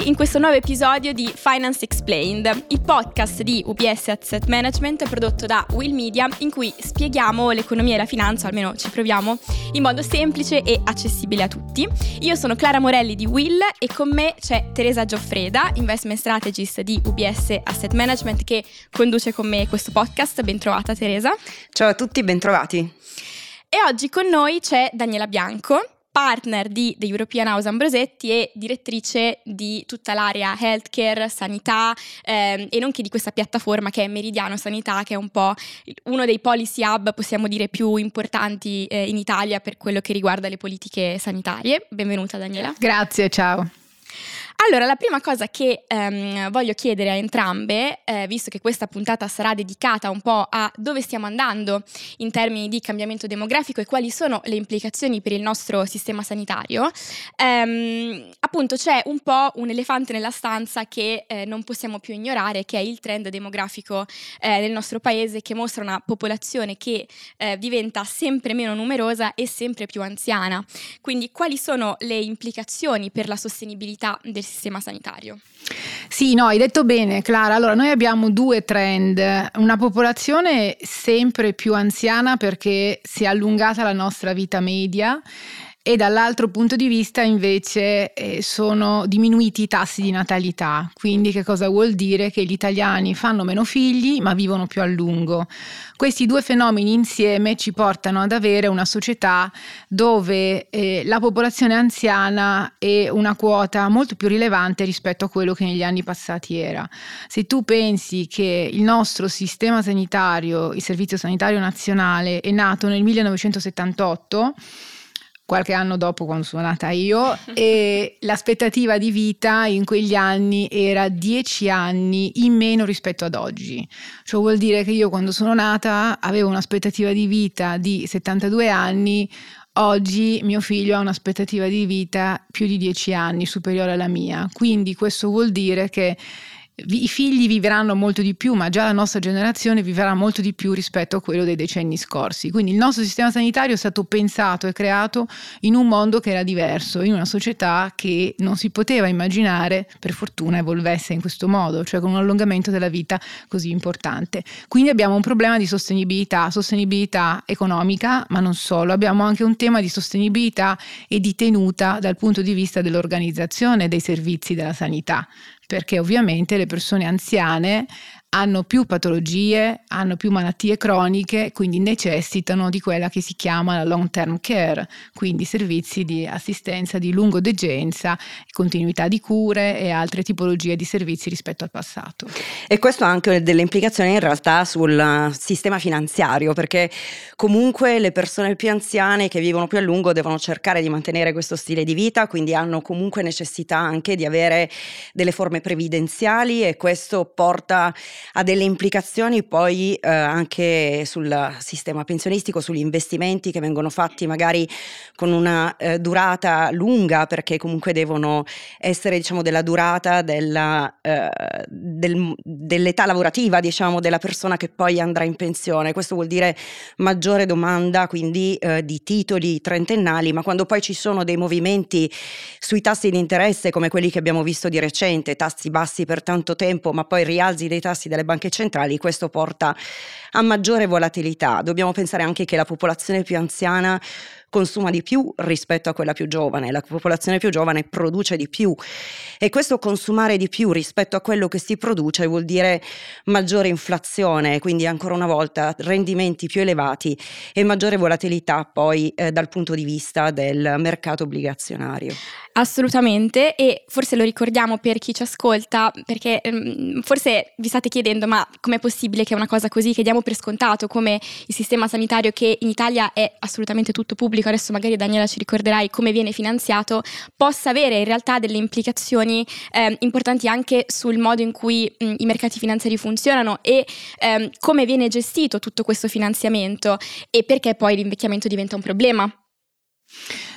Benvenuti in questo nuovo episodio di Finance Explained, il podcast di UBS Asset Management prodotto da Will Media in cui spieghiamo l'economia e la finanza, almeno ci proviamo, in modo semplice e accessibile a tutti. Io sono Clara Morelli di Will e con me c'è Teresa Gioffreda, investment strategist di UBS Asset Management che conduce con me questo podcast. Bentrovata Teresa. Ciao a tutti, bentrovati. E oggi con noi c'è Daniela Bianco partner di The European House Ambrosetti e direttrice di tutta l'area healthcare, sanità ehm, e nonché di questa piattaforma che è Meridiano Sanità, che è un po' uno dei policy hub, possiamo dire, più importanti eh, in Italia per quello che riguarda le politiche sanitarie. Benvenuta Daniela. Grazie, ciao. Allora, la prima cosa che ehm, voglio chiedere a entrambe, eh, visto che questa puntata sarà dedicata un po' a dove stiamo andando in termini di cambiamento demografico e quali sono le implicazioni per il nostro sistema sanitario, ehm, appunto c'è un po' un elefante nella stanza che eh, non possiamo più ignorare, che è il trend demografico eh, del nostro paese che mostra una popolazione che eh, diventa sempre meno numerosa e sempre più anziana. Quindi quali sono le implicazioni per la sostenibilità del sistema sanitario. Sì, no, hai detto bene Clara. Allora, noi abbiamo due trend. Una popolazione sempre più anziana perché si è allungata la nostra vita media e dall'altro punto di vista invece eh, sono diminuiti i tassi di natalità. Quindi che cosa vuol dire? Che gli italiani fanno meno figli ma vivono più a lungo. Questi due fenomeni insieme ci portano ad avere una società dove eh, la popolazione anziana è una quota molto più rilevante rispetto a quello che negli anni passati era. Se tu pensi che il nostro sistema sanitario, il Servizio Sanitario Nazionale, è nato nel 1978, qualche anno dopo quando sono nata io e l'aspettativa di vita in quegli anni era 10 anni in meno rispetto ad oggi. Ciò vuol dire che io quando sono nata avevo un'aspettativa di vita di 72 anni, oggi mio figlio ha un'aspettativa di vita più di 10 anni superiore alla mia. Quindi questo vuol dire che i figli vivranno molto di più, ma già la nostra generazione vivrà molto di più rispetto a quello dei decenni scorsi. Quindi il nostro sistema sanitario è stato pensato e creato in un mondo che era diverso, in una società che non si poteva immaginare, per fortuna, evolvesse in questo modo, cioè con un allungamento della vita così importante. Quindi abbiamo un problema di sostenibilità, sostenibilità economica, ma non solo, abbiamo anche un tema di sostenibilità e di tenuta dal punto di vista dell'organizzazione dei servizi della sanità perché ovviamente le persone anziane hanno più patologie, hanno più malattie croniche, quindi necessitano di quella che si chiama la long term care, quindi servizi di assistenza di lungodegenza, continuità di cure e altre tipologie di servizi rispetto al passato. E questo ha anche delle implicazioni in realtà sul sistema finanziario, perché comunque le persone più anziane che vivono più a lungo devono cercare di mantenere questo stile di vita, quindi hanno comunque necessità anche di avere delle forme previdenziali e questo porta ha delle implicazioni poi eh, anche sul sistema pensionistico, sugli investimenti che vengono fatti magari con una eh, durata lunga perché comunque devono essere diciamo della durata della, eh, del, dell'età lavorativa diciamo della persona che poi andrà in pensione. Questo vuol dire maggiore domanda quindi eh, di titoli trentennali, ma quando poi ci sono dei movimenti sui tassi di interesse come quelli che abbiamo visto di recente, tassi bassi per tanto tempo, ma poi rialzi dei tassi delle banche centrali, questo porta a maggiore volatilità. Dobbiamo pensare anche che la popolazione più anziana consuma di più rispetto a quella più giovane, la popolazione più giovane produce di più e questo consumare di più rispetto a quello che si produce vuol dire maggiore inflazione, quindi ancora una volta rendimenti più elevati e maggiore volatilità poi eh, dal punto di vista del mercato obbligazionario. Assolutamente e forse lo ricordiamo per chi ci ascolta perché ehm, forse vi state chiedendo ma com'è possibile che una cosa così che diamo per scontato come il sistema sanitario che in Italia è assolutamente tutto pubblico, adesso magari Daniela ci ricorderai come viene finanziato, possa avere in realtà delle implicazioni eh, importanti anche sul modo in cui mh, i mercati finanziari funzionano e ehm, come viene gestito tutto questo finanziamento e perché poi l'invecchiamento diventa un problema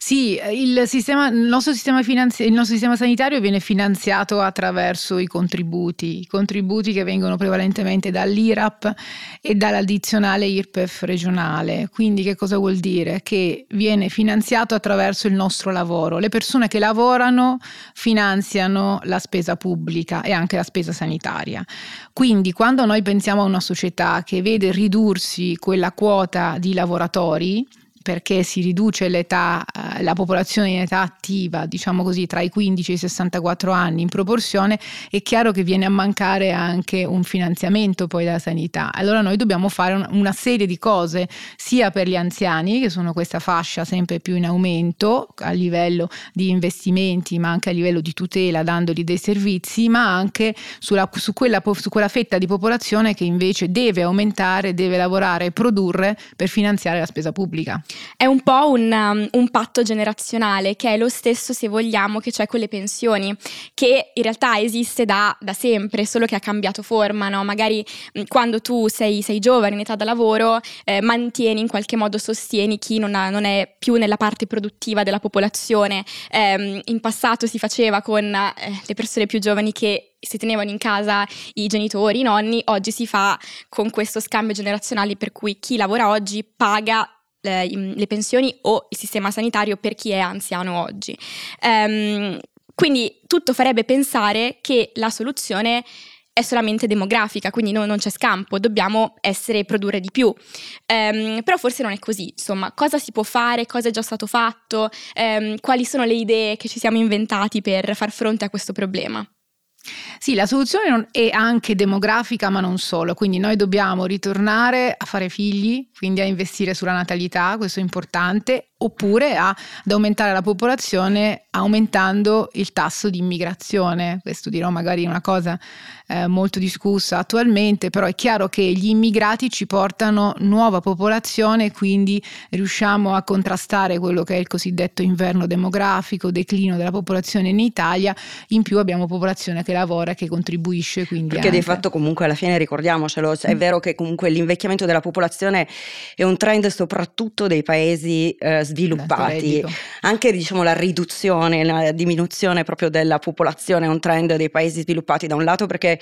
Sì, il, sistema, il, nostro finanzi- il nostro sistema sanitario viene finanziato attraverso i contributi, i contributi che vengono prevalentemente dall'IRAP e dall'addizionale IRPEF regionale. Quindi che cosa vuol dire? Che viene finanziato attraverso il nostro lavoro. Le persone che lavorano finanziano la spesa pubblica e anche la spesa sanitaria. Quindi quando noi pensiamo a una società che vede ridursi quella quota di lavoratori, perché si riduce l'età, eh, la popolazione in età attiva, diciamo così, tra i 15 e i 64 anni in proporzione, è chiaro che viene a mancare anche un finanziamento poi della sanità. Allora noi dobbiamo fare una serie di cose, sia per gli anziani, che sono questa fascia sempre più in aumento a livello di investimenti, ma anche a livello di tutela, dandogli dei servizi, ma anche sulla, su, quella, su quella fetta di popolazione che invece deve aumentare, deve lavorare e produrre per finanziare la spesa pubblica. È un po' un, um, un, patto generazionale che è lo stesso, se vogliamo, che c'è con le pensioni, che in realtà esiste da, da sempre, solo che ha cambiato forma. No? Magari mh, quando tu sei, sei, giovane in età da lavoro, eh, mantieni in qualche modo, sostieni chi non, ha, non, è più nella parte produttiva della popolazione. Eh, in passato si faceva con eh, le persone più giovani che si tenevano in casa i genitori, i nonni, oggi si fa con questo scambio generazionale per cui chi lavora oggi paga le, le pensioni o il sistema sanitario per chi è anziano oggi. Um, quindi tutto farebbe pensare che la soluzione è solamente demografica, quindi no, non c'è scampo, dobbiamo essere produrre di più. Um, però forse non è così, insomma, cosa si può fare, cosa è già stato fatto, um, quali sono le idee che ci siamo inventati per far fronte a questo problema. Sì, la soluzione è anche demografica, ma non solo. Quindi noi dobbiamo ritornare a fare figli, quindi a investire sulla natalità, questo è importante, oppure a, ad aumentare la popolazione aumentando il tasso di immigrazione. Questo dirò magari una cosa eh, molto discussa attualmente, però è chiaro che gli immigrati ci portano nuova popolazione, quindi riusciamo a contrastare quello che è il cosiddetto inverno demografico, declino della popolazione in Italia, in più abbiamo popolazione che lavora e che contribuisce. Quindi Perché anche... di fatto comunque alla fine ricordiamocelo, è mm. vero che comunque l'invecchiamento della popolazione è un trend soprattutto dei paesi eh, sviluppati, anche diciamo la riduzione, la diminuzione proprio della popolazione è un trend dei paesi sviluppati da un lato perché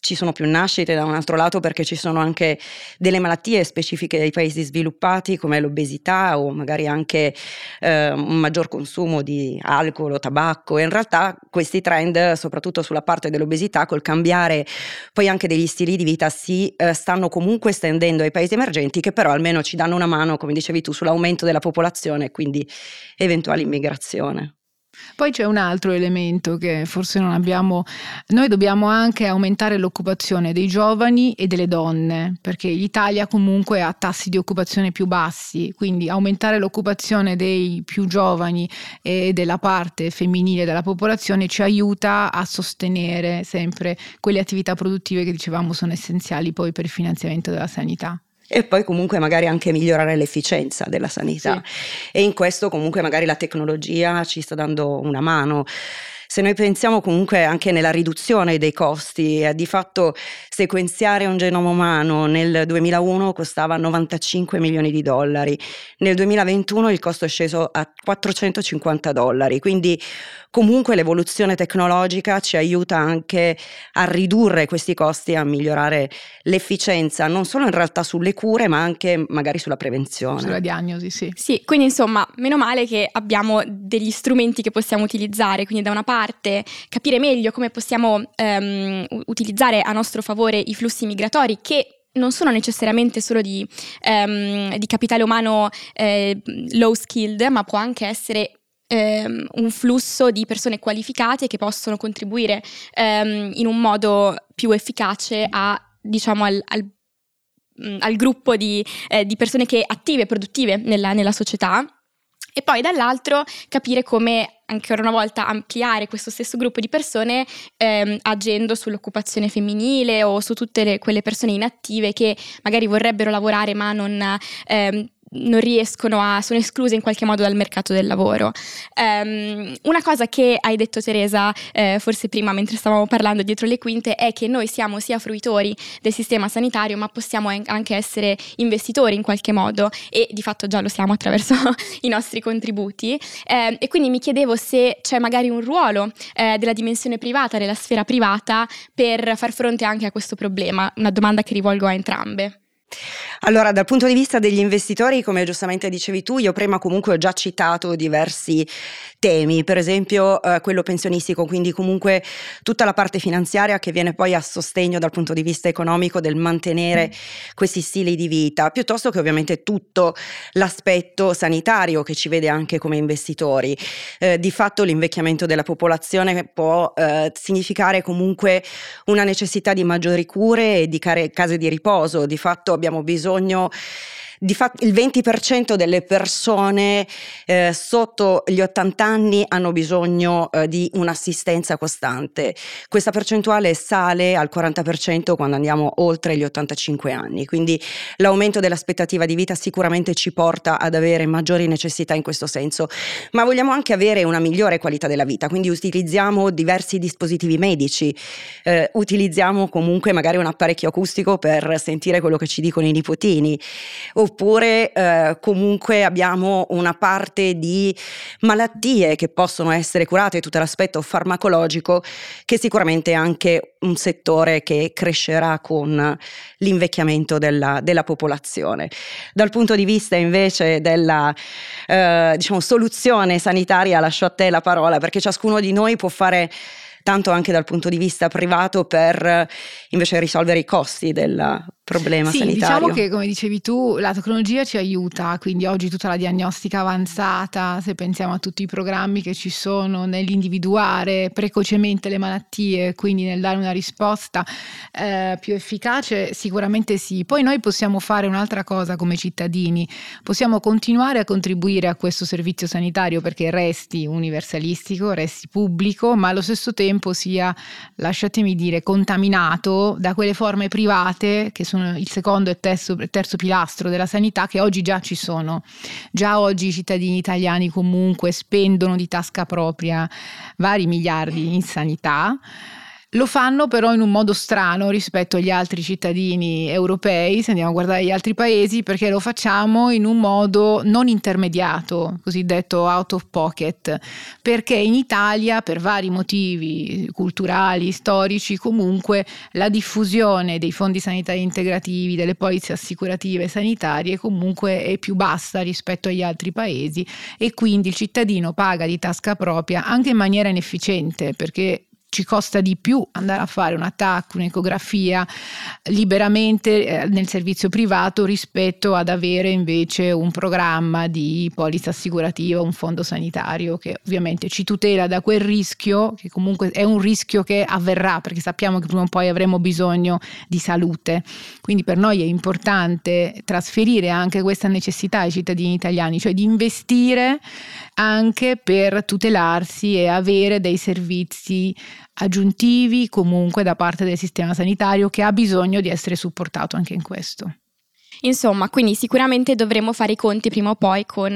ci sono più nascite, da un altro lato perché ci sono anche delle malattie specifiche dei paesi sviluppati come l'obesità o magari anche eh, un maggior consumo di alcol o tabacco. E in realtà questi trend soprattutto sulla parte dell'obesità col cambiare poi anche degli stili di vita si eh, stanno comunque estendendo ai paesi emergenti che però almeno ci danno una mano come dicevi tu sull'aumento della popolazione e quindi eventuale immigrazione. Poi c'è un altro elemento che forse non abbiamo, noi dobbiamo anche aumentare l'occupazione dei giovani e delle donne, perché l'Italia comunque ha tassi di occupazione più bassi, quindi aumentare l'occupazione dei più giovani e della parte femminile della popolazione ci aiuta a sostenere sempre quelle attività produttive che dicevamo sono essenziali poi per il finanziamento della sanità e poi comunque magari anche migliorare l'efficienza della sanità. Sì. E in questo comunque magari la tecnologia ci sta dando una mano. Se noi pensiamo comunque anche nella riduzione dei costi, eh, di fatto sequenziare un genoma umano nel 2001 costava 95 milioni di dollari, nel 2021 il costo è sceso a 450 dollari, quindi comunque l'evoluzione tecnologica ci aiuta anche a ridurre questi costi e a migliorare l'efficienza, non solo in realtà sulle cure, ma anche magari sulla prevenzione. Sulla diagnosi, sì. Sì, quindi insomma, meno male che abbiamo degli strumenti che possiamo utilizzare, quindi da una parte capire meglio come possiamo um, utilizzare a nostro favore i flussi migratori che non sono necessariamente solo di, um, di capitale umano eh, low skilled, ma può anche essere ehm, un flusso di persone qualificate che possono contribuire ehm, in un modo più efficace a, diciamo, al, al, al gruppo di, eh, di, persone che attive e produttive nella, nella società e poi dall'altro capire come ancora una volta ampliare questo stesso gruppo di persone ehm, agendo sull'occupazione femminile o su tutte le, quelle persone inattive che magari vorrebbero lavorare ma non, ehm, non riescono a, sono escluse in qualche modo dal mercato del lavoro. Um, una cosa che hai detto Teresa, eh, forse prima mentre stavamo parlando dietro le quinte, è che noi siamo sia fruitori del sistema sanitario, ma possiamo anche essere investitori in qualche modo e di fatto già lo siamo attraverso i nostri contributi. Eh, e quindi mi chiedevo se c'è magari un ruolo eh, della dimensione privata, della sfera privata, per far fronte anche a questo problema. Una domanda che rivolgo a entrambe. Allora, dal punto di vista degli investitori, come giustamente dicevi tu, io prima comunque ho già citato diversi temi, per esempio eh, quello pensionistico, quindi comunque tutta la parte finanziaria che viene poi a sostegno dal punto di vista economico del mantenere mm. questi stili di vita, piuttosto che ovviamente tutto l'aspetto sanitario che ci vede anche come investitori. Eh, di fatto l'invecchiamento della popolazione può eh, significare comunque una necessità di maggiori cure e di care- case di riposo, di fatto abbiamo bisogno di fatto il 20% delle persone eh, sotto gli 80 anni hanno bisogno eh, di un'assistenza costante. Questa percentuale sale al 40% quando andiamo oltre gli 85 anni, quindi l'aumento dell'aspettativa di vita sicuramente ci porta ad avere maggiori necessità in questo senso, ma vogliamo anche avere una migliore qualità della vita, quindi utilizziamo diversi dispositivi medici, eh, utilizziamo comunque magari un apparecchio acustico per sentire quello che ci dicono i nipotini oppure eh, comunque abbiamo una parte di malattie che possono essere curate, tutto l'aspetto farmacologico, che sicuramente è anche un settore che crescerà con l'invecchiamento della, della popolazione. Dal punto di vista invece della eh, diciamo, soluzione sanitaria, lascio a te la parola, perché ciascuno di noi può fare tanto anche dal punto di vista privato per invece risolvere i costi del problema sì, sanitario. Diciamo che come dicevi tu la tecnologia ci aiuta, quindi oggi tutta la diagnostica avanzata, se pensiamo a tutti i programmi che ci sono nell'individuare precocemente le malattie, quindi nel dare una risposta eh, più efficace, sicuramente sì. Poi noi possiamo fare un'altra cosa come cittadini, possiamo continuare a contribuire a questo servizio sanitario perché resti universalistico, resti pubblico, ma allo stesso tempo sia, lasciatemi dire, contaminato da quelle forme private che sono il secondo e terzo, terzo pilastro della sanità che oggi già ci sono. Già oggi i cittadini italiani comunque spendono di tasca propria vari miliardi in sanità. Lo fanno però in un modo strano rispetto agli altri cittadini europei, se andiamo a guardare gli altri paesi, perché lo facciamo in un modo non intermediato, cosiddetto out of pocket, perché in Italia, per vari motivi culturali, storici, comunque la diffusione dei fondi sanitari integrativi, delle polizze assicurative sanitarie comunque è più bassa rispetto agli altri paesi e quindi il cittadino paga di tasca propria anche in maniera inefficiente, perché ci costa di più andare a fare un attacco, un'ecografia liberamente eh, nel servizio privato rispetto ad avere invece un programma di polizza assicurativa, un fondo sanitario che ovviamente ci tutela da quel rischio, che comunque è un rischio che avverrà perché sappiamo che prima o poi avremo bisogno di salute. Quindi per noi è importante trasferire anche questa necessità ai cittadini italiani, cioè di investire anche per tutelarsi e avere dei servizi aggiuntivi comunque da parte del sistema sanitario che ha bisogno di essere supportato anche in questo. Insomma, quindi sicuramente dovremo fare i conti prima o poi con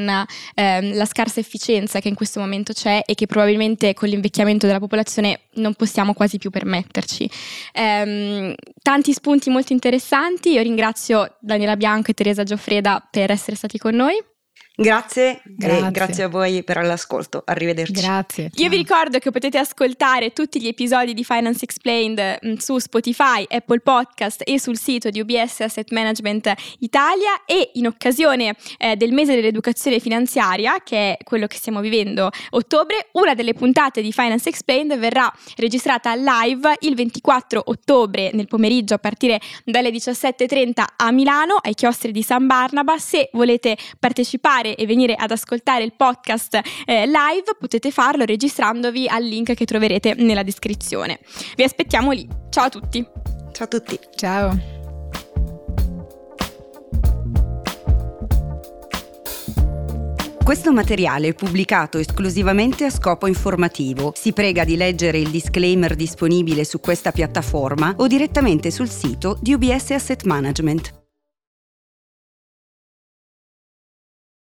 ehm, la scarsa efficienza che in questo momento c'è e che probabilmente con l'invecchiamento della popolazione non possiamo quasi più permetterci. Ehm, tanti spunti molto interessanti, io ringrazio Daniela Bianco e Teresa Gioffreda per essere stati con noi. Grazie, grazie. grazie a voi per l'ascolto. Arrivederci. Grazie. Io vi ricordo che potete ascoltare tutti gli episodi di Finance Explained mm, su Spotify, Apple Podcast e sul sito di UBS Asset Management Italia e in occasione eh, del mese dell'educazione finanziaria, che è quello che stiamo vivendo ottobre, una delle puntate di Finance Explained verrà registrata live il 24 ottobre nel pomeriggio a partire dalle 17.30 a Milano ai chiostri di San Barnaba. Se volete partecipare ascoltare e venire ad ascoltare il podcast eh, live, potete farlo registrandovi al link che troverete nella descrizione. Vi aspettiamo lì. Ciao a tutti. Ciao a tutti. Ciao. Questo materiale è pubblicato esclusivamente a scopo informativo. Si prega di leggere il disclaimer disponibile su questa piattaforma o direttamente sul sito di UBS Asset Management.